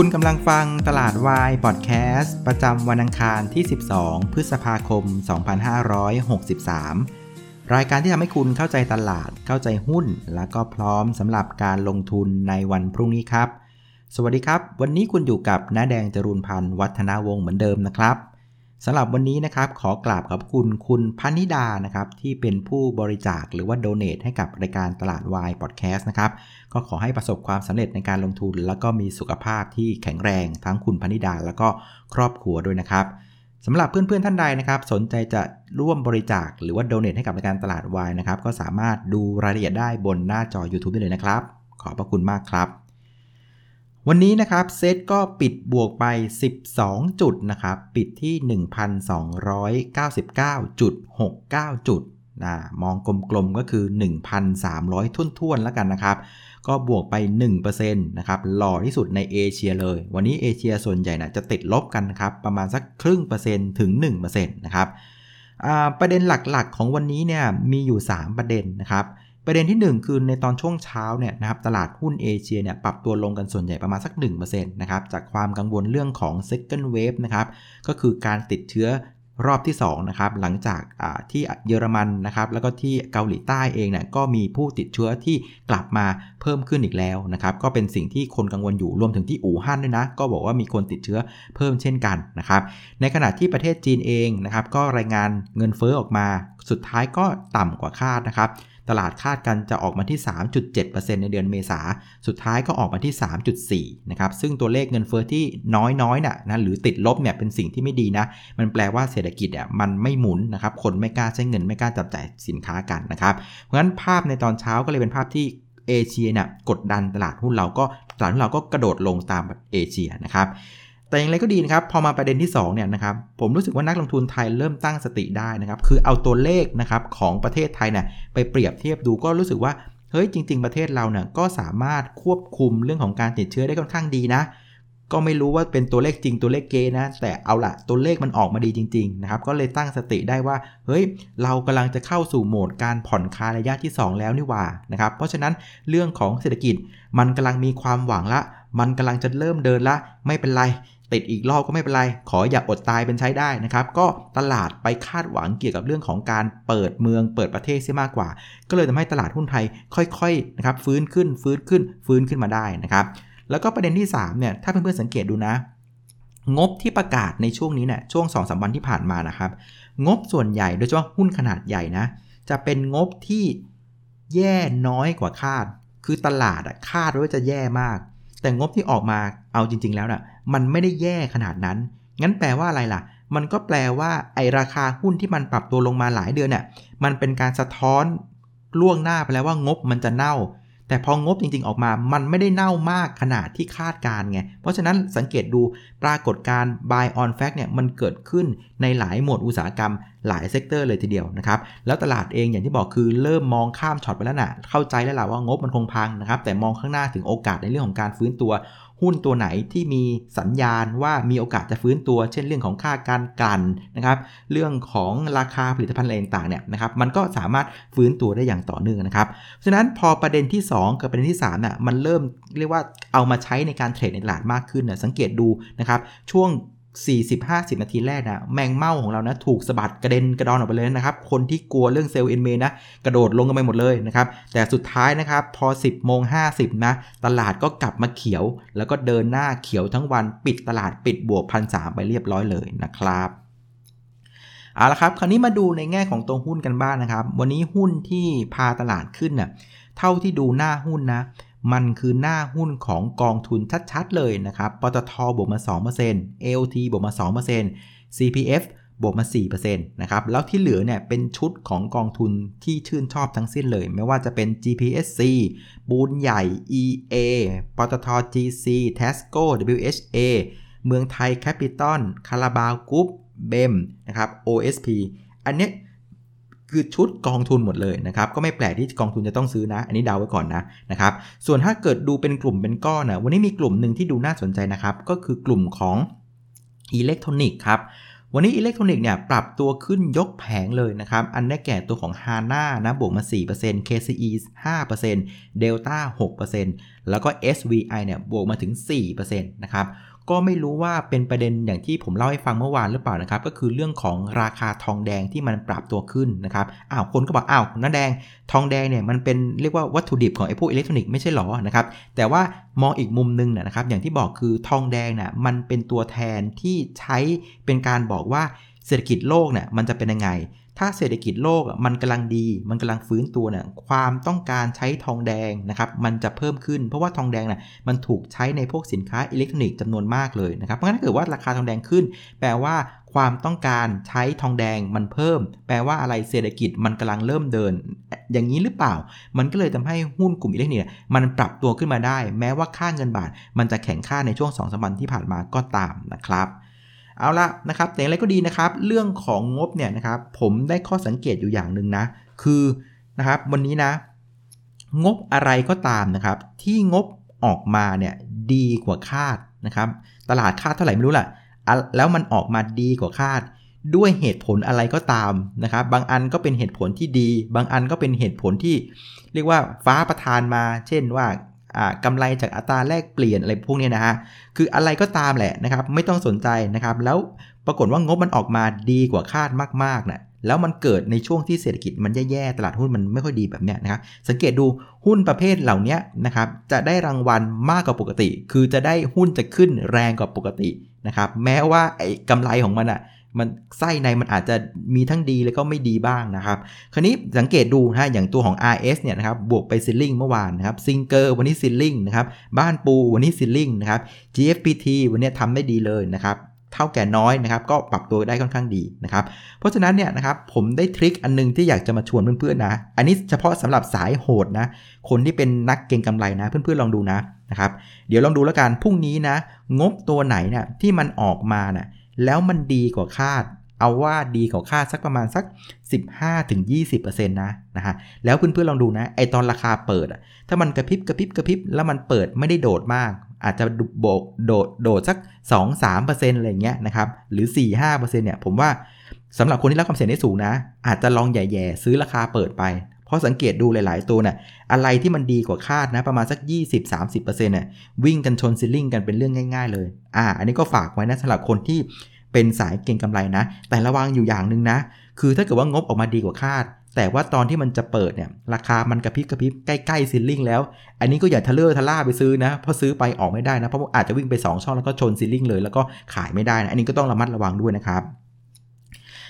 คุณกำลังฟังตลาดวายพอดแคสต์ประจำวันอังคารที่ 12 พฤษภาคม 2563 รายการที่ทำให้คุณเข้าใจตลาด เข้าใจหุ้น และก็พร้อมสำหรับการลงทุนในวันพรุ่งนี้ครับ สวัสดีครับ วันนี้คุณอยู่กับน้าแดงจรูนพันธ์วัฒนาวงศ์เหมือนเดิมนะครับ สำหรับวันนี้นะครับขอกราบขอบคุณคุณพันิดานะครับที่เป็นผู้บริจาคหรือว่าโดเนทให้กับรายการตลาดวายพอดแคสต์นะครับก็ขอให้ประสบความสำเร็จในการลงทุน แล้วก็มีสุขภาพที่แข็งแรงทั้งคุณพันิดา แล้วก็ครอบครัวด้วยนะครับสำหรับเพื่อนๆท่านใดนะครับ สนใจจะร่วมบริจาคหรือว่าโดเนทให้กับรายการตลาดวายนะครับก็สามารถดูรายละเอียดได้บนหน้าจอ YouTube ได้เลยนะครับ ขอบพระคุณมากครับ วันนี้นะครับเซตก็ปิดบวกไป 12 จุดนะครับปิดที่ 1,299.69 จุดนะมองกลมๆก็คือ 1,300 ทุ่นๆแล้วกันนะครับ ก็บวกไป 1%นะครับหล่อที่สุดในเอเชียเลย วันนี้เอเชียส่วนใหญ่นะจะติดลบกันนะครับ ประมาณสักครึ่งเปอร์เซ็นต์ถึง 1%นะครับประเด็นหลักๆของวันนี้เนี่ยมีอยู่ 3 ประเด็นนะครับ ประเด็นที่ 1 คือในตอนช่วงเช้าเนี่ยนะครับตลาดหุ้นเอเชียเนี่ยปรับตัวลงกันส่วนใหญ่ประมาณสัก1%นะครับจากความกังวลเรื่องของ second wave นะครับก็คือการติดเชื้อรอบที่2นะครับหลังจากที่เยอรมันนะครับแล้วก็ที่เกาหลีใต้เองเนี่ยก็มีผู้ติดเชื้อที่กลับมาเพิ่มขึ้นอีกแล้วนะครับก็เป็นสิ่งที่คนกังวลอยู่รวมถึงที่อู่ฮั่นด้วยนะก็บอกว่ามีคนติดเชื้อเพิ่มเช่นกันนะครับในขณะที่ประเทศจีนเองนะครับก็รายงานเงินเฟ้อออกมา สุดท้ายก็ต่ำกว่าคาดนะครับ ตลาดคาดกันจะออกมาที่ 3.7%ในเดือนเมษา สุดท้ายก็ออกมาที่ 3.4 นะครับ ซึ่งตัวเลขเงินเฟอ้อที่น้อยๆน่ะนะหรือติดลบเนี่ยเป็นสิ่งที่ไม่ดีนะ มันแปลว่าเศรษฐกิจอะมันไม่หมุนนะครับ คนไม่กล้าใช้เงินไม่กล้าจับจ่ายสินค้ากันนะครับ เพราะฉะนั้นภาพในตอนเช้าก็เลยเป็นภาพที่เอเชียเนี่ยกดดันตลาดหุ้นเราก็ตลาดหุ้นเราก็กระโดดลงตามเอเชียนะครับ แต่อย่างไรก็ดีนะครับ พอมาประเด็นที่2เนี่ยนะครับ ผมรู้สึกว่านักลงทุนไทยเริ่มตั้งสติได้นะครับ คือเอาตัวเลขนะครับของประเทศไทยเนี่ยไปเปรียบเทียบดูก็รู้สึกว่า เฮ้ยจริง ๆ ประเทศเราเนี่ยก็สามารถควบคุมเรื่องของการติดเชื้อได้ค่อนข้างดีนะ ก็ไม่รู้ว่าเป็นตัวเลขจริงตัวเลขเกนะ แต่เอาละตัวเลขมันออกมาดีจริง ๆ นะครับ ก็เลยตั้งสติได้ว่า เฮ้ย เรากำลังจะเข้าสู่โหมดการผ่อนคลายระยะที่ 2 แล้วนี่ว่านะครับ เพราะฉะนั้นเรื่องของเศรษฐกิจมันกำลังมีความหวังละ มันกำลังจะเริ่มเดินละ ไม่เป็นไร ติดอีกรอบก็ไม่เป็นไร ขออย่าอดตายเป็นใช้ได้นะครับ ก็ตลาดไปคาดหวังเกี่ยวกับเรื่องของการเปิดเมืองเปิดประเทศเสียมากกว่า ก็เลยทำให้ตลาดหุ้นไทยค่อยๆนะครับฟื้นขึ้นฟื้นขึ้นฟื้นขึ้นมาได้นะครับแล้วก็ประเด็นที่3เนี่ยถ้าเพื่อนๆสังเกตดูนะ งบที่ประกาศในช่วงนี้เนี่ยช่วง2อสวันที่ผ่านมานะครับ งบส่วนใหญ่โดยเฉพาะหุ้นขนาดใหญ่นะ จะเป็นงบที่แย่น้อยกว่าคาด คือตลาดคาดว่าจะแย่มาก แต่งบที่ออกมาเอาจริง ๆ แล้วนะ่ะมันไม่ได้แย่ขนาดนั้น งั้นแปลว่าอะไรล่ะ มันก็แปลว่าไอราคาหุ้นที่มันปรับตัวลงมาหลายเดือนเนี่ยมันเป็นการสะท้อนล่วงหน้าไปแล้วว่างบมันจะเน่า แต่พองบจริง ๆ ออกมา มันไม่ได้เน่ามากขนาดที่คาดการไง เพราะฉะนั้นสังเกตดูปรากฏการณ์ buy on fact เนี่ยมันเกิดขึ้นในหลายหมวดอุตสาหกรรม หลาย sector เลยทีเดียวนะครับ แล้วตลาดเองอย่างที่บอกคือเริ่มมองข้ามช็อตไปแล้วนะ่ะ เข้าใจแล้วล่ะว่างบมันคงพังนะครับ แต่มองข้างหน้าถึงโอกาสในเรื่องของการฟื้นตัว หุ้นตัวไหนที่มีสัญญาณว่ามีโอกาสจะฟื้นตัว เช่นเรื่องของค่าการกันนะครับ เรื่องของราคาผลิตภัณฑ์อะไรต่างๆเนี่ยนะครับ มันก็สามารถฟื้นตัวได้อย่างต่อเนื่องนะครับ ฉะนั้นพอประเด็นที่ 2 กับประเด็นที่3น่ะ มันเริ่มเรียกว่าเอามาใช้ในการเทรดในตลาดมากขึ้นนะสังเกตดูนะครับ ช่วง 40-50 นาทีแรกนะแมงเม่าของเรานะถูกสะบัดกระเด็นกระดอนออกไปเลยนะครับ คนที่กลัวเรื่องเซลล์เอ็นเมนะกระโดดลงกันไปหมดเลยนะครับ แต่สุดท้ายนะครับ พอ 10โมง50 นะ ตลาดก็กลับมาเขียว แล้วก็เดินหน้าเขียวทั้งวันปิดตลาดปิดบวกพันสไปเรียบร้อยเลยนะครับเอาละครับ คราวนี้มาดูในแง่ของตัวหุ้นกันบ้างนนะครับ วันนี้หุ้นที่พาตลาดขึ้นนะ่ะเท่าที่ดูหน้าหุ้นนะ มันคือหน้าหุ้นของกองทุนชัดๆเลยนะครับ ปตทบวกมา 2% AOT บวกมา 2% CPF บวกมา 4%นะครับ แล้วที่เหลือเนี่ยเป็นชุดของกองทุนที่ชื่นชอบทั้งสิ้นเลย ไม่ว่าจะเป็น GPSC บูนใหญ่ EA ปตท GC Tasco WHA เมืองไทยแคปิตอลคาราบาวกรุ๊ป BEM นะครับ OSP อันนี้ คือชุดกองทุนหมดเลยนะครับ ก็ไม่แปลกที่กองทุนจะต้องซื้อนะ อันนี้เดาไว้ก่อนนะนะครับ ส่วนถ้าเกิดดูเป็นกลุ่มเป็นก้อนนะวันนี้มีกลุ่มหนึ่งที่ดูน่าสนใจนะครับ ก็คือกลุ่มของอิเล็กทรอนิกส์ครับวันนี้อิเล็กทรอนิกส์เนี่ยปรับตัวขึ้นยกแผงเลยนะครับ อันได้แก่ตัวของ HANA นะบวกมา 4% KCE 5% Delta 6%แล้วก็ SVI เนี่ยบวกมาถึง 4%นะครับ ก็ไม่รู้ว่าเป็นประเด็นอย่างที่ผมเล่าให้ฟังเมื่อวานหรือเปล่านะครับ ก็คือเรื่องของราคาทองแดงที่มันปรับตัวขึ้นนะครับอ้าวคนก็บอกอ้าวน้าแดง ทองแดงเนี่ยมันเป็นเรียกว่าวัตถุดิบของไอ้พวกอิเล็กทรอนิกส์ไม่ใช่หรอนะครับแต่ว่ามองอีกมุมนึงนะครับอย่างที่บอกคือทองแดงน่ะมันเป็นตัวแทนที่ใช้เป็นการบอกว่าเศรษฐกิจโลกเนี่ยมันจะเป็นยังไง ถ้าเศรษฐกิจโลกมันกำลังดี มันกำลังฟื้นตัวเนี่ยความต้องการใช้ทองแดงนะครับมันจะเพิ่มขึ้นเพราะว่าทองแดงน่ะมันถูกใช้ในพวกสินค้าอิเล็กทรอนิกส์จำนวนมากเลยนะครับเพราะงั้นถ้าเกิดว่าราคาทองแดงขึ้น แปลว่าความต้องการใช้ทองแดงมันเพิ่ม แปลว่าอะไรเศรษฐกิจมันกำลังเริ่มเดิน อย่างนี้หรือเปล่า มันก็เลยทำให้หุ้นกลุ่มอิเล็กทรอนิกส์มันปรับตัวขึ้นมาได้ แม้ว่าค่าเงินบาท มันจะแข็งค่าในช่วง2สวันที่ผ่านมาก็ตามนะครับ เอาละนะครับแต่อะไรก็ดีนะครับ เรื่องของงบเนี่ยนะครับ ผมได้ข้อสังเกตอยู่อย่างหนึ่งนะ คือนะครับวันนี้นะ งบอะไรก็ตามนะครับ ที่งบออกมาเนี่ยดีกว่าคาดนะครับ ตลาดคาดเท่าไหร่ไม่รู้แหละแล้วมันออกมาดีกว่าคาด ด้วยเหตุผลอะไรก็ตามนะครับ บางอันก็เป็นเหตุผลที่ดี บางอันก็เป็นเหตุผลที่ เรียกว่าฟ้าประทานมา เช่นว่า กำไรจากอัตราแลกเปลี่ยนอะไรพวกนี้นะฮะคืออะไรก็ตามแหละนะครับไม่ต้องสนใจนะครับแล้วปรากฏว่างบมันออกมาดีกว่าคาดมากๆนะแล้วมันเกิดในช่วงที่เศรษฐกิจมันแย่ๆ ตลาดหุ้นมันไม่ค่อยดีแบบเนี้ยนะครับ สังเกตดูหุ้นประเภทเหล่านี้นะครับ จะได้รางวัลมากกว่าปกติ คือจะได้หุ้นจะขึ้นแรงกว่าปกตินะครับ แม้ว่าไอ้กำไรของมันอะ่ะ มันไส้ในมันอาจจะมีทั้งดีแล้วก็ไม่ดีบ้างนะครับ คราวนี้สังเกตดูนะอย่างตัวของ RS เนี่ยนะครับบวกไป ceiling เมื่อวานนะครับซิงเกอร์วันนี้ ceiling นะครับบ้านปูวันนี้ ceiling นะครับ GFPT วันนี้ทำได้ดีเลยนะครับเท่าแก่น้อยนะครับก็ปรับตัวได้ค่อนข้างดีนะครับ เพราะฉะนั้นเนี่ยนะครับผมได้ทริคอันนึงที่อยากจะมาชวนเพื่อนๆนะ อันนี้เฉพาะสำหรับสายโหดนะ คนที่เป็นนักเก็งกำไรนะเพื่อนๆลองดูนะนะครับ เดี๋ยวลองดูแล้วกันพรุ่งนี้นะ งบตัวไหนเนะี่ยที่มันออกมานะ่ะ แล้วมันดีกว่าคาด เอาว่าดีของค่าสักประมาณสัก 15-20%นะนะฮะแล้วเพื่อนๆลองดูนะไอตอนราคาเปิดอะถ้ามันกระพริบกระพริบกระพริบแล้วมันเปิดไม่ได้โดดมาก อาจจะโบกโดดโดดสัก 2-3%อะไรเงี้ยนะครับหรือ 4-5%เนี่ยผมว่าสำหรับคนที่รับความเสี่ยงได้สูงนะ อาจจะลองแย่ๆซื้อราคาเปิดไป เพราะสังเกตดูหลาย ๆ ตัวนะ่ะอะไรที่มันดีกว่าคาดนะประมาณสัก 20-30%เนี่ยวิ่งกันชนซิลลิงกันเป็นเรื่องง่าย ๆ เลย อ่า อันนี้ก็ฝากไว้นะสำหรับคนที่เป็นสายเก่งกำไรนะ แต่ระวังอยู่อย่างหนึ่งนะ คือถ้าเกิดว่างบออกมาดีกว่าคาด แต่ว่าตอนที่มันจะเปิดเนี่ย ราคามันกระพริบกระพริบใกล้ๆซิลลิงแล้ว อันนี้ก็อย่าทะเลาะทะล่าไปซื้อนะ เพราะซื้อไปออกไม่ได้นะ เพราะอาจจะวิ่งไป 2 ช่องแล้วก็ชนซิลลิงเลยแล้วก็ขายไม่ได้นะ อันนี้ก็ต้องระมัดระวังด้วยนะครับ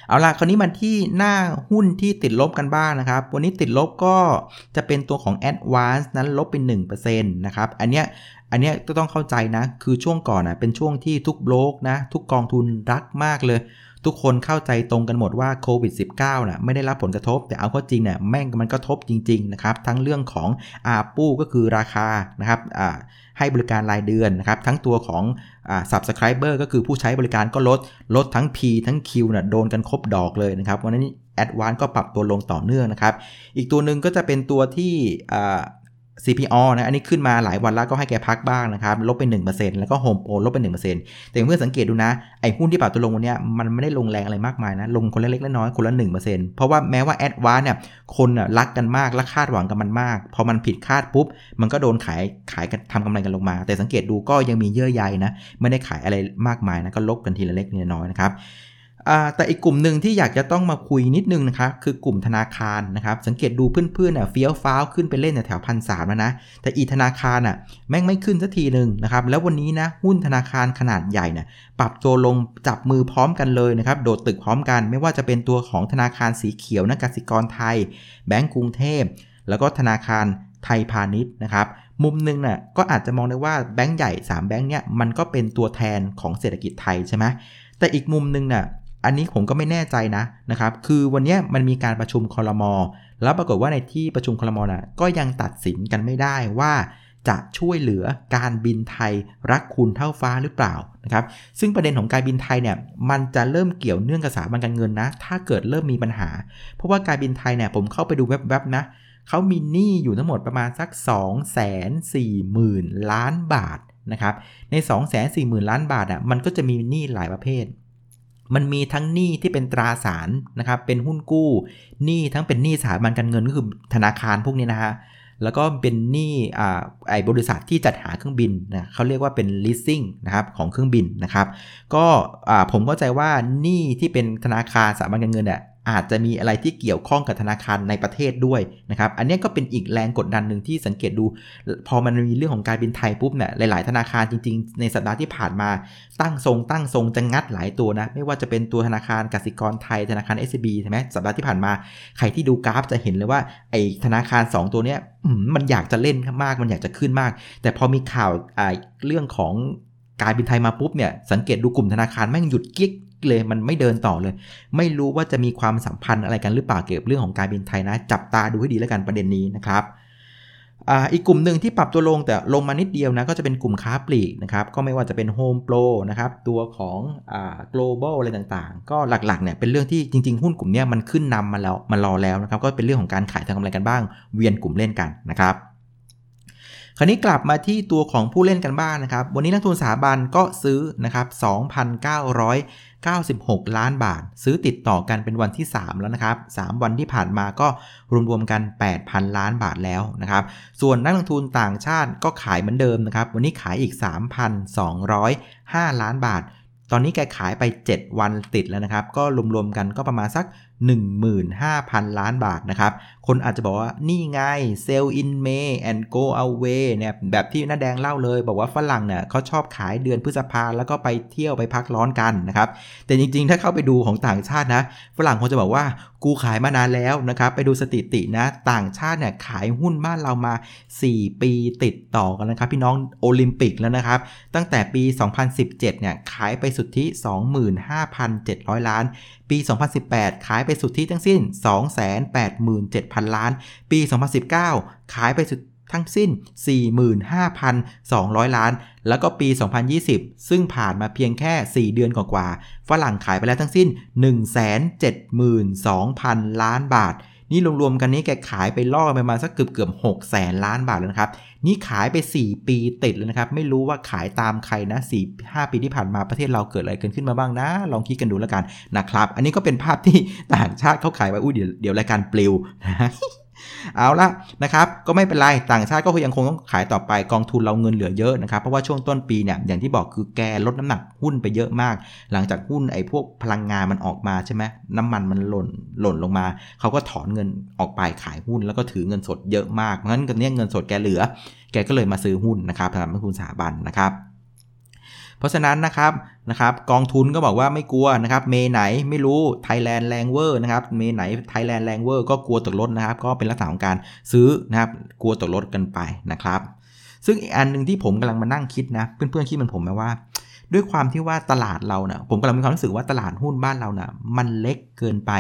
เอาล่ะคราวนี้มันที่หน้าหุ้นที่ติดลบกันบ้างนะครับ วันนี้ติดลบก็จะเป็นตัวของ Advance นั้นลบเป็น1%นะครับ อันเนี้ยอันนี้ก็ต้องเข้าใจนะ คือช่วงก่อนนะเป็นช่วงที่ทุกโบรกนะ ทุกกองทุนรักมากเลย ทุกคนเข้าใจตรงกันหมดว่าโควิด -19 นะไม่ได้รับผลกระทบ แต่เอาเข้าจริงเนี่ยแม่งมันกระทบจริงๆนะครับ ทั้งเรื่องของ ARPU ก็คือราคานะครับให้บริการรายเดือนนะครับ ทั้งตัวของ อ่า subscriber ก็คือผู้ใช้บริการก็ลด ลดทั้ง P ทั้ง Q นะโดนกันครบดอกเลยนะครับวันนี้ ADVANC ก็ปรับตัวลงต่อเนื่องนะครับ อีกตัวหนึ่งก็จะเป็นตัวที่อ่า CPO นะอันนี้ขึ้นมาหลายวันแล้วก็ให้แกพักบ้างนะครับลบไป 1%แล้วก็โฮมโปรลบไป 1%แต่เพื่อนสังเกตดูนะ ไอ้หุ้นที่ปรับตัวลงวันนี้มันไม่ได้ลงแรงอะไรมากมายนะ ลงคนละเล็กละน้อยคนละ 1%เพราะว่าแม้ว่าแอดวานเนี่ยคนรักกันมากและคาดหวังกับมันมาก พอมันผิดคาดปุ๊บ มันก็โดนขายขายกันทำกำไรกันลงมา แต่สังเกตดูก็ยังมีเยื่อใยนะไม่ได้ขายอะไรมากมายนะก็ลบกันทีละเล็กทีละน้อยนะครับ แต่อีกกลุ่มหนึ่งที่อยากจะต้องมาคุยนิดนึงนะครับคือกลุ่มธนาคารนะครับสังเกตดูเพื่อนๆเนี่ยเฟี้ยวฟ้าวขึ้นไปเล่นแถวพันสามแล้วนะ แต่อีธนาคารอะแม่งไม่ขึ้นสักทีหนึ่งนะครับแล้ววันนี้นะหุ้นธนาคารขนาดใหญ่เนี่ยปรับตัวลงจับมือพร้อมกันเลยนะครับโดดตึกพร้อมกัน ไม่ว่าจะเป็นตัวของธนาคารสีเขียวนะกสิกรไทย แบงก์กรุงเทพ แล้วก็ธนาคารไทยพาณิชย์นะครับมุมนึงน่ะก็อาจจะมองได้ว่าแบงก์ใหญ่ 3 แบงก์เนี่ยมันก็เป็นตัวแทนของเศรษฐกิจไทยใช่ไหมแต่อีกมุมนึงน่ะ อันนี้ผมก็ไม่แน่ใจนะนะครับ คือวันนี้มันมีการประชุมคอรมอแล้วปรากฏว่าในที่ประชุมคอรมอนะก็ยังตัดสินกันไม่ได้ว่าจะช่วยเหลือการบินไทยรักคุณเท่าฟ้าหรือเปล่านะครับ ซึ่งประเด็นของการบินไทยเนี่ยมันจะเริ่มเกี่ยวเนื่องกับสถาบันการเงินนะ ถ้าเกิดเริ่มมีปัญหา เพราะว่าการบินไทยเนี่ยผมเข้าไปดูเว็บๆนะเขามีหนี้อยู่ทั้งหมดประมาณสัก 2 4 0 0 0 0 ล้านบาทนะครับ ใน 2 4 0 0 0 0 ล้านบาทอะมันก็จะมีหนี้หลายประเภท มันมีทั้งหนี้ที่เป็นตราสารนะครับ เป็นหุ้นกู้หนี้ทั้งเป็นหนี้สถาบันการเงินก็คือธนาคารพวกนี้นะฮะแล้วก็เป็นหนี้อ่าไอบริษัทที่จัดหาเครื่องบินนะเขาเรียกว่าเป็น leasing นะครับของเครื่องบินนะครับ ก็ผมเข้าใจว่าหนี้ที่เป็นธนาคารสถาบันการเงินเนี่ย อาจจะมีอะไรที่เกี่ยวข้องกับธนาคารในประเทศด้วยนะครับ อันนี้ก็เป็นอีกแรงกดดันหนึ่งที่สังเกตดู พอมันมีเรื่องของการบินไทยปุ๊บเนี่ยหลาย ๆ ธนาคารจริง ๆ ในสัปดาห์ที่ผ่านมาตั้งทรงตั้งทรงจะงัดหลายตัวนะ ไม่ว่าจะเป็นตัวธนาคารกสิกรไทยธนาคาร SCB ใช่ไหมสัปดาห์ที่ผ่านมา ใครที่ดูกราฟจะเห็นเลยว่าไอ้ธนาคาร 2 ตัวเนี้ยมันอยากจะเล่นมากมันอยากจะขึ้นมาก แต่พอมีข่าวเรื่องของการบินไทยมาปุ๊บเนี่ยสังเกตดูกลุ่มธนาคารแม่งหยุดกิ๊ก เลย มันไม่เดินต่อเลย ไม่รู้ว่าจะมีความสัมพันธ์อะไรกันหรือเปล่าเกี่ยวกับเรื่องของการบินไทยนะ จับตาดูให้ดีแล้วกันประเด็นนี้นะครับอีกกลุ่มหนึ่งที่ปรับตัวลงแต่ลงมานิดเดียวนะก็จะเป็นกลุ่มค้าปลีกนะครับก็ไม่ว่าจะเป็น Home Pro นะครับตัวของอ global อะไรต่างๆ ก็หลักๆเนี่ยเป็นเรื่องที่จริง ๆ หุ้นกลุ่มนี้มันขึ้นนำมาแล้วมารอแล้วนะครับก็เป็นเรื่องของการขายทางกำไรกันบ้าง เวียนกลุ่มเล่นกันนะครับ คราวนี้กลับมาที่ตัวของผู้เล่นกันบ้างนะครับ วันนี้นักทุนสถาบันก็ซื้อนะครับ2,996 ล้านบาท ซื้อติดต่อกันเป็นวันที่ 3 แล้วนะครับ 3 วันที่ผ่านมาก็รวมๆกัน 8,000 ล้านบาทแล้วนะครับ ส่วนนักลงทุนต่างชาติก็ขายเหมือนเดิมนะครับ วันนี้ขายอีก 3,205 ล้านบาท ตอนนี้แกขายไป 7 วันติดแล้วนะครับ ก็รวมๆกันก็ประมาณสัก15,000 ล้านบาทนะครับ คนอาจจะบอกว่านี่ไง sell in May and go away เนี่ยแบบที่น้าแดงเล่าเลย บอกว่าฝรั่งเนี่ยเขาชอบขายเดือนพฤษภาแล้วก็ไปเที่ยวไปพักร้อนกันนะครับ แต่จริงๆ ถ้าเข้าไปดูของต่างชาตินะ ฝรั่งคงจะบอกว่ากูขายมานานแล้วนะครับ ไปดูสถิตินะ ต่างชาติเนี่ยขายหุ้นบ้านเรามา 4 ปีติดต่อกันนะครับ พี่น้องโอลิมปิกแล้วนะครับ ตั้งแต่ปี 2017 เนี่ยขายไปสุทธิ 25,700 ล้านปี 2018 ขายไปสุทธิทั้งสิ้น 287,000 ล้าน ปี 2019 ขายไปสุดทั้งสิ้น 45,200 ล้าน แล้วก็ปี 2020 ซึ่งผ่านมาเพียงแค่ 4 เดือนกว่าๆฝรั่งขายไปแล้วทั้งสิ้น 172,000 ล้านบาท นี่รวมๆกันนี้แกขายไปล่อไปมาสักเกือบเกือบหกแสนล้านบาทแล้วนะครับ นี่ขายไป 4 ปีติดแล้วนะครับ ไม่รู้ว่าขายตามใครนะ4 5ปีที่ผ่านมาประเทศเราเกิดอะไรกันขึ้นมาบ้างนะ ลองคิดกันดูแล้วกันนะครับ อันนี้ก็เป็นภาพที่ต่างชาติเขาขายไปอู้เดี๋ยวเดี๋ยวรายการปลิวนะ เอาละนะครับก็ไม่เป็นไรต่างชาติก็ยังคงต้องขายต่อไปกองทุนเราเงินเหลือเยอะนะครับเพราะว่าช่วงต้นปีเนี่ยอย่างที่บอกคือแกลดน้ำหนักหุ้นไปเยอะมาก หลังจากหุ้นไอ้พวกพลังงานมันออกมาใช่ไหมน้ำมันมันหล่นหล่นลงมา เขาก็ถอนเงินออกไปขายหุ้นแล้วก็ถือเงินสดเยอะมากเพราะงั้นกันนี้เงินสดแกเหลือ แกก็เลยมาซื้อหุ้นนะครับสำหรับนักทุนสถาบันนะครับ เพราะฉะนั้นนะครับนะครับกองทุนก็บอกว่าไม่กลัวนะครับเมย์ไหนไม่รู้ไทยแลนด์แรงเวอร์นะครับเมย์ไหนไทยแลนด์แรงเวอร์ก็กลัวตกรถนะครับ ก็เป็นลักษณะของการซื้อนะครับกลัวตกรถกันไปนะครับ ซึ่งอีกอันหนึ่งที่ผมกำลังมานั่งคิดนะเพื่อนๆคิดเหมือนผมไหมว่า ด้วยความที่ว่าตลาดเราเนะ่ยผมกำลังมีความรู้สึกว่าตลาดหุ้นบ้านเรานะ่ะมันเล็กเกินไป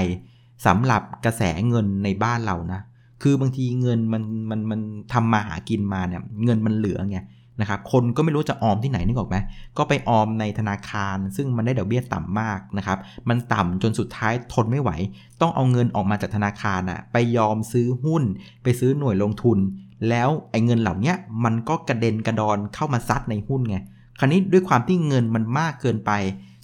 สำหรับกระแสเงินในบ้านเรานะคือบางทีเงินมันมันมันทำมาหากินมาเนี่ยเงินมันเหลือไง นะครับคนก็ไม่รู้จะออมที่ไหนนึกออกไหมก็ไปออมในธนาคาร ซึ่งมันได้ดอกเบี้ยต่ำมากนะครับมันต่ำจนสุดท้ายทนไม่ไหว ต้องเอาเงินออกมาจากธนาคารอะไปยอมซื้อหุ้น ไปซื้อหน่วยลงทุน แล้วไอ้เงินเหล่านี้มันก็กระเด็นกระดอนเข้ามาซัดในหุ้นไงคราวนี้ด้วยความที่เงินมันมากเกินไป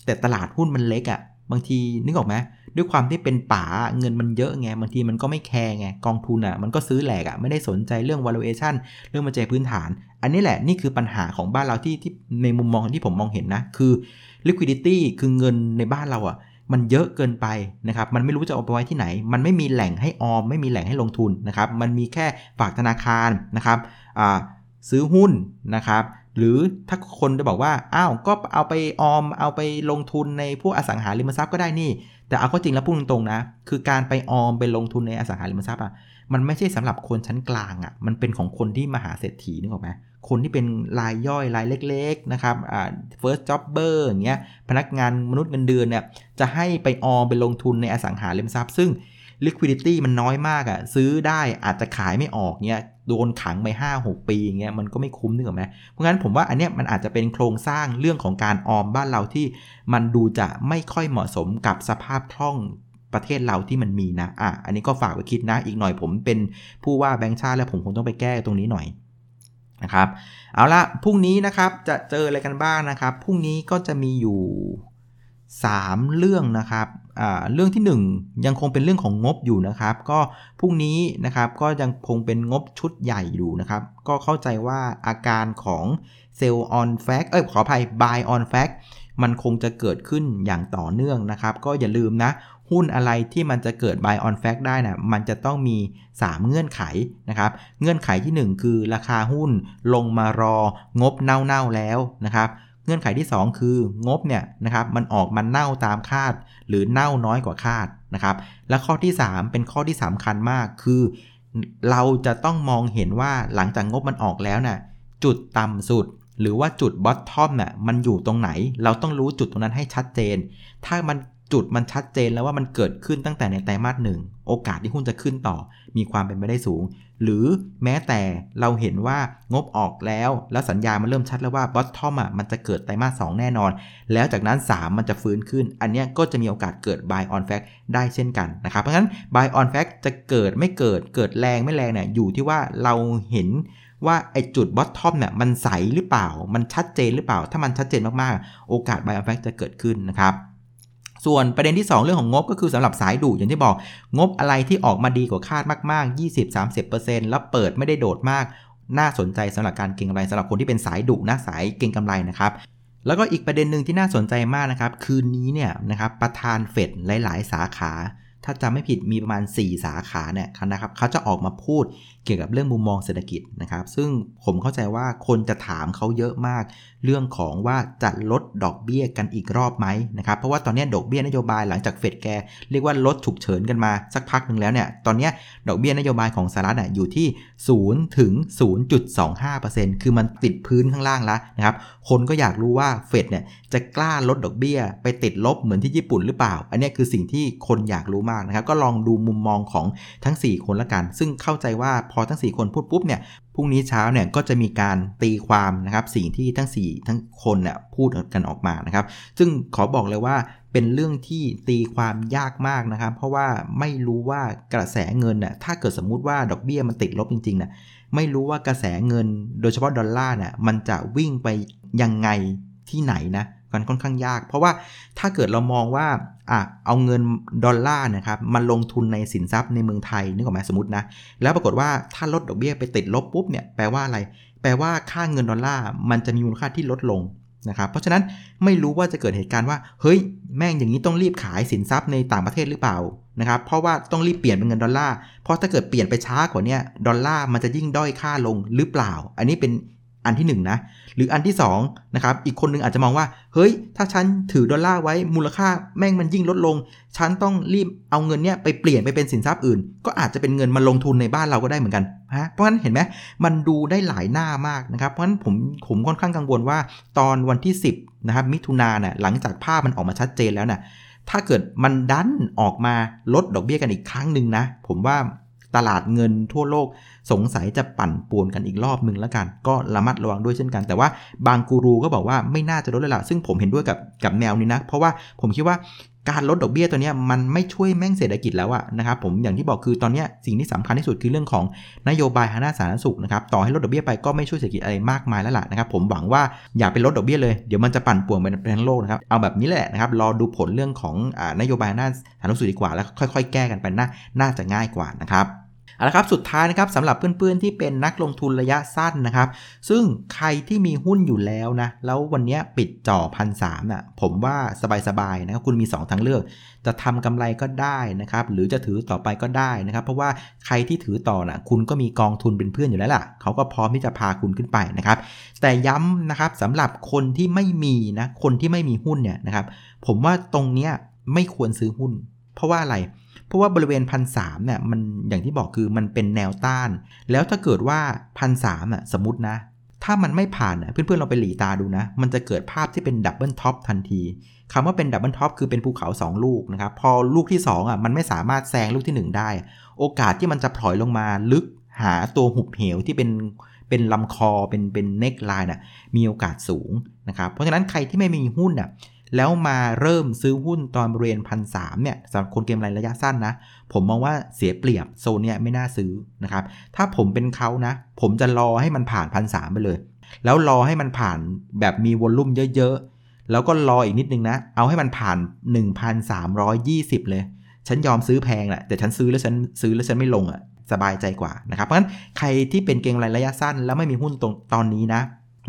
แต่ตลาดหุ้นมันเล็กอะ่ะบางทีนึกออกไหม ด้วยความที่เป็นป่าเงินมันเยอะไงบางทีมันก็ไม่แคร์ไงกองทุนอะมันก็ซื้อแหลกอะไม่ได้สนใจเรื่อง valuation เรื่องมาเจพื้นฐาน อันนี้แหละนี่คือปัญหาของบ้านเราที่ที่ในมุมมองที่ผมมองเห็นนะ คือ liquidity คือเงินในบ้านเราอะมันเยอะเกินไปนะครับ มันไม่รู้จะเอาไปไว้ที่ไหน มันไม่มีแหล่งให้ออม ไม่มีแหล่งให้ลงทุนนะครับ มันมีแค่ฝากธนาคารนะครับซื้อหุ้นนะครับ หรือถ้าคนจะบอกว่า อ้าว ก็เอาไปออม เอาไปลงทุนในพวกอสังหาริมทรัพย์ก็ได้นี่ แต่เอาก็จริงแล้วพูดตรงๆนะ คือการไปออมไปลงทุนในอสังหาริมทรัพย์อะ มันไม่ใช่สำหรับคนชั้นกลางอะ มันเป็นของคนที่มหาเศรษฐีนึกออกไหมคนที่เป็นรายย่อยรายเล็กๆนะครับ อ่า first jobber อย่างเงี้ย พนักงานมนุษย์เงินเดือนเนี่ย จะให้ไปออมไปลงทุนในอสังหาริมทรัพย์ ซึ่ง liquidity มันน้อยมากอะ่ะซื้อได้อาจจะขายไม่ออกเงี้ยโดนขังไป 5 6 ปีอย่างเงี้ยมันก็ไม่คุ้มนึกออกไหมเพราะงั้นผมว่าอันเนี้ยมันอาจจะเป็นโครงสร้างเรื่องของการออมบ้านเราที่มันดูจะไม่ค่อยเหมาะสมกับสภาพคล่องประเทศเราที่มันมีนะ อะ อันนี้ก็ฝากไว้คิดนะ อีกหน่อยผมเป็นผู้ว่าแบงค์ชาติแล้วผมคงต้องไปแก้ตรงนี้หน่อยนะครับ เอาละพรุ่งนี้นะครับจะเจออะไรกันบ้างนะครับ พรุ่งนี้ก็จะมีอยู่ 3 เรื่องนะครับ เรื่องที่ 1 ยังคงเป็นเรื่องของงบอยู่นะครับ ก็พรุ่งนี้นะครับก็ยังคงเป็นงบชุดใหญ่อยู่นะครับ ก็เข้าใจว่าอาการของ sell on fact เอ้ยขออภัย buy on fact มันคงจะเกิดขึ้นอย่างต่อเนื่องนะครับ ก็อย่าลืมนะ หุ้นอะไรที่มันจะเกิด buy on fact ได้นะมันจะต้องมี 3 เงื่อนไขนะครับ เงื่อนไขที่ 1 คือราคาหุ้นลงมารองบเน่าๆแล้วนะครับ เงื่อนไขที่ 2 คืองบเนี่ยนะครับมันออกมาเน่าตามคาด หรือเน่าน้อยกว่าคาดนะครับ และข้อที่ 3 เป็นข้อที่สำคัญมากคือ เราจะต้องมองเห็นว่าหลังจากงบมันออกแล้วนะ่ะจุดต่ำสุด หรือว่าจุดบอททอมน่ะมันอยู่ตรงไหน เราต้องรู้จุดตรงนั้นให้ชัดเจน ถ้ามัน จุดมันชัดเจนแล้วว่ามันเกิดขึ้นตั้งแต่ในไตรมาสหนึ่งโอกาสที่หุ้นจะขึ้นต่อ มีความเป็นไปได้สูง หรือแม้แต่เราเห็นว่างบออกแล้ว แล้วสัญญาณมันเริ่มชัดแล้วว่า bottom อะมันจะเกิดไตรมาส 2แน่นอน แล้วจากนั้น 3 มันจะฟื้นขึ้น อันนี้ก็จะมีโอกาสเกิด buy on fact ได้เช่นกันนะครับเพราะฉะนั้น buy on fact จะเกิดไม่เกิดเกิดแรงไม่แรงเนี่ยอยู่ที่ว่าเราเห็นว่าไอ้จุด bottom เนี่ยมันใสหรือเปล่า มันชัดเจนหรือเปล่า ถ้ามันชัดเจนมากๆ โอกาส buy on fact จะเกิดขึ้นนะครับ ส่วนประเด็นที่ 2 เรื่องของงบก็คือสำหรับสายดูอย่างที่บอก งบอะไรที่ออกมาดีกว่าคาดมาก ๆ 20-30%แล้วเปิดไม่ได้โดดมาก น่าสนใจสำหรับการเก็งกำไรสำหรับคนที่เป็นสายดุนะสายเก็งกำไรนะครับแล้วก็อีกประเด็นหนึ่งที่น่าสนใจมากนะครับ คืนนี้เนี่ยนะครับประธานเฟดหลาย ๆ สาขา ถ้าจำไม่ผิดมีประมาณ 4 สาขาเนี่ยนะครับเขาจะออกมาพูดเกี่ยวกับเรื่องมุมมองเศรษฐกิจนะครับ ซึ่งผมเข้าใจว่าคนจะถามเขาเยอะมาก เรื่องของว่าจะลดดอกเบี้ยกันอีกรอบไหมนะครับ เพราะว่าตอนนี้ดอกเบี้ยนโยบายหลังจากเฟดแกเรียกว่าลดฉุกเฉินกันมาสักพักหนึ่งแล้วเนี่ย ตอนนี้ดอกเบี้ยนโยบายของสหรัฐอยู่ที่0ถึง0.25%คือมันติดพื้นข้างล่างแล้วนะครับ คนก็อยากรู้ว่าเฟดเนี่ยจะกล้าลดดอกเบี้ยไปติดลบเหมือนที่ญี่ปุ่นหรือเปล่า อันนี้คือสิ่งที่คนอยากรู้มากนะครับ ก็ลองดูมุมมองของทั้ง 4 คนละกัน ซึ่งเข้าใจว่าพออทั้ง 4 คนพูดปุ๊บเนี่ยพรุ่งนี้เช้าเนี่ยก็จะมีการตีความนะครับสิ่งที่ทั้ง 4 ทั้งคนเนี่ยพูดกันออกมานะครับ ซึ่งขอบอกเลยว่าเป็นเรื่องที่ตีความยากมากนะครับ เพราะว่าไม่รู้ว่ากระแสเงินน่ะถ้าเกิดสมมุติว่าดอกเบี้ยมันติดลบจริงๆน่ะไม่รู้ว่ากระแสเงินโดยเฉพาะดอลลาร์เนี่ยมันจะวิ่งไปยังไงที่ไหนนะ กันค่อนข้างยาก เพราะว่าถ้าเกิดเรามองว่าอะเอาเงินดอลลาร์นะครับมันลงทุนในสินทรัพย์ในเมืองไทยนึกออกไหมสมมตินะ แล้วปรากฏว่าถ้าลดดอกเบี้ยไปติดลบปุ๊บเนี่ยแปลว่าอะไร แปลว่าค่าเงินดอลลาร์มันจะมีมูลค่าที่ลดลงนะครับเพราะฉะนั้นไม่รู้ว่าจะเกิดเหตุการณ์ว่า เฮ้ยแม่งอย่างนี้ต้องรีบขายสินทรัพย์ในต่างประเทศหรือเปล่านะครับเพราะว่าต้องรีบเปลี่ยนเป็นเงินดอลลาร์เพราะถ้าเกิดเปลี่ยนไปช้ากว่านี้ดอลลาร์มันจะยิ่งด้อยค่าลงหรือเปล่า อันนี้เป็น อันที่1นนะหรืออันที่2นะครับอีกคนนึงอาจจะมองว่า เฮ้ย ถ้าฉันถือดอลลาร์ไว้มูลค่าแม่งมันยิ่งลดลง ฉันต้องรีบเอาเงินเนี้ยไปเปลี่ยนไปเป็นสินทรัพย์อื่น ก็อาจจะเป็นเงินมาลงทุนในบ้านเราก็ได้เหมือนกันฮะเพราะฉะนั้นเห็นไหมมันดูได้หลายหน้ามากนะครับเพราะฉะนั้นผมผมค่อนข้างกังวลว่า ตอนวันที่ 10นะครับมิถุนาเนี่ยหลังจากภาพมันออกมาชัดเจนแล้วนะ่ะถ้าเกิดมันดันออกมาลดดอกเบี้ยกันอีกครั้งหนึ่งนะผมว่าตลาดเงินทั่วโลก สงสัยจะปั่นป่วนกันอีกรอบหนึ่งแล้วกัน ก็ระมัดระวังด้วยเช่นกัน แต่ว่าบางกูรูก็บอกว่าไม่น่าจะลดเลยล่ะซึ่งผมเห็นด้วยกับกับแนวนี้นะเพราะว่าผมคิดว่าการลดดอกเบี้ยตัวนี้มันไม่ช่วยแม่งเศรษฐกิจแล้วอะนะครับผมอย่างที่บอกคือตอนนี้สิ่งที่สำคัญที่สุดคือเรื่องของนโยบายทางด้านสาธารณสุขนะครับต่อให้ลดดอกเบี้ยไปก็ไม่ช่วยเศรษฐกิจอะไรมากมายแล้วล่ะนะครับผมหวังว่าอย่าไปลดดอกเบี้ยเลยเดี๋ยวมันจะปั่นป่วนไปทั้งโลกนะครับเอาแบบนี้แหละนะครับรอดูผลเรื่องของอนโยบายทางด้านสาธารณสุขดีกว่าแล้วค่อย ๆ แก้กันไปน่าน่าจะง่ายกว่านะครับ เอาละครับสุดท้ายนะครับสำหรับเพื่อนๆที่เป็นนักลงทุนระยะสั้นนะครับ ซึ่งใครที่มีหุ้นอยู่แล้วนะ แล้ววันนี้ปิดจ่อพันสามน่ะผมว่าสบายๆนะครับคุณมี 2 ทางเลือก จะทำกำไรก็ได้นะครับ หรือจะถือต่อไปก็ได้นะครับ เพราะว่าใครที่ถือต่อนะ่ะคุณก็มีกองทุนเป็นเพื่อนอยู่แล้วล่ะเขาก็พร้อมที่จะพาคุณขึ้นไปนะครับ แต่ย้ำนะครับสำหรับคนที่ไม่มีนะคนที่ไม่มีหุ้นเนี่ยนะครับ ผมว่าตรงเนี้ยไม่ควรซื้อหุ้น เพราะว่าอะไรเพราะว่าบริเวณพันสามเนี่ยมันอย่างที่บอกคือมันเป็นแนวต้าน แล้วถ้าเกิดว่าพันสามอะสมมตินะ ถ้ามันไม่ผ่านเพื่อนๆเราไปหรี่ตาดูนะ มันจะเกิดภาพที่เป็น double top ทันทีคำว่าเป็น double top คือเป็นภูเขา 2 ลูกนะครับพอลูกที่ 2อะมันไม่สามารถแซงลูกที่ 1 ได้ โอกาสที่มันจะพลอยลงมาลึกหาตัวหุบเหวที่เป็นเป็นลำคอเป็นเป็น neckline น่ะมีโอกาสสูงนะครับเพราะฉะนั้นใครที่ไม่มีหุ้นอะ แล้วมาเริ่มซื้อหุ้นตอนบริเวณพันสเนี่ยสำหรับคนเกมรายระยะสั้นนะ ผมมองว่าเสียเปรียบโซนเนี้ยไม่น่าซื้อนะครับ ถ้าผมเป็นเขานะ ผมจะรอให้มันผ่านพันสไปเลย แล้วรอให้มันผ่านแบบมีวอลลุ่มเยอะๆ แล้วก็รออีกนิดนึงนะ เอาให้มันผ่าน 1,320 เลย ฉันยอมซื้อแพงแหละแต่ฉันซื้อแล้วฉันซื้อแล้วฉันไม่ลงอะ่ะสบายใจกว่านะครับ เพราะฉะนั้นใครที่เป็นเก่งรายระยะสั้น แล้วไม่มีหุ้นตรงตอนนี้นะ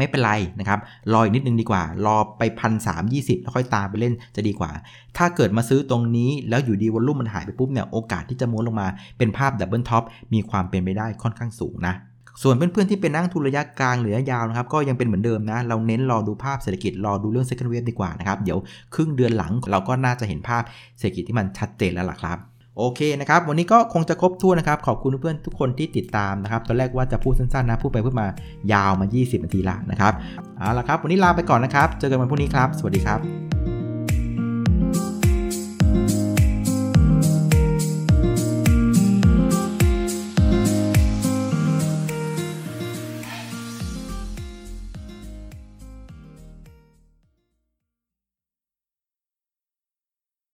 ไม่เป็นไรนะครับ รออีกนิดนึงดีกว่า รอไปพันสามยี่สิบแล้วค่อยตามไปเล่นจะดีกว่า ถ้าเกิดมาซื้อตรงนี้แล้วอยู่ดี volume มันหายไปปุ๊บเนี่ยโอกาสที่จะม้วนลงมาเป็นภาพ double top มีความเป็นไปได้ค่อนข้างสูงนะส่วนเพื่อนๆที่เป็นนักลงทุนระยะกลางหรือระยะยาวนะครับก็ยังเป็นเหมือนเดิมนะ เราเน้นรอดูภาพเศรษฐกิจรอดูเรื่อง second wave ดีกว่านะครับ เดี๋ยวครึ่งเดือนหลังเราก็น่าจะเห็นภาพเศรษฐกิจที่มันชัดเจนแล้วล่ะครับ โอเคนะครับ วันนี้ก็คงจะครบถ้วนนะครับ ขอบคุณเพื่อนทุกคนที่ติดตามนะครับ ตอนแรกว่าจะพูดสั้นๆนะ พูดไปพูดมายาวมา 20 นาทีละนะครับ เอาละครับ วันนี้ลาไปก่อนนะครับ เจอกันวันพรุ่งนี้ครับ สวัสดีครับ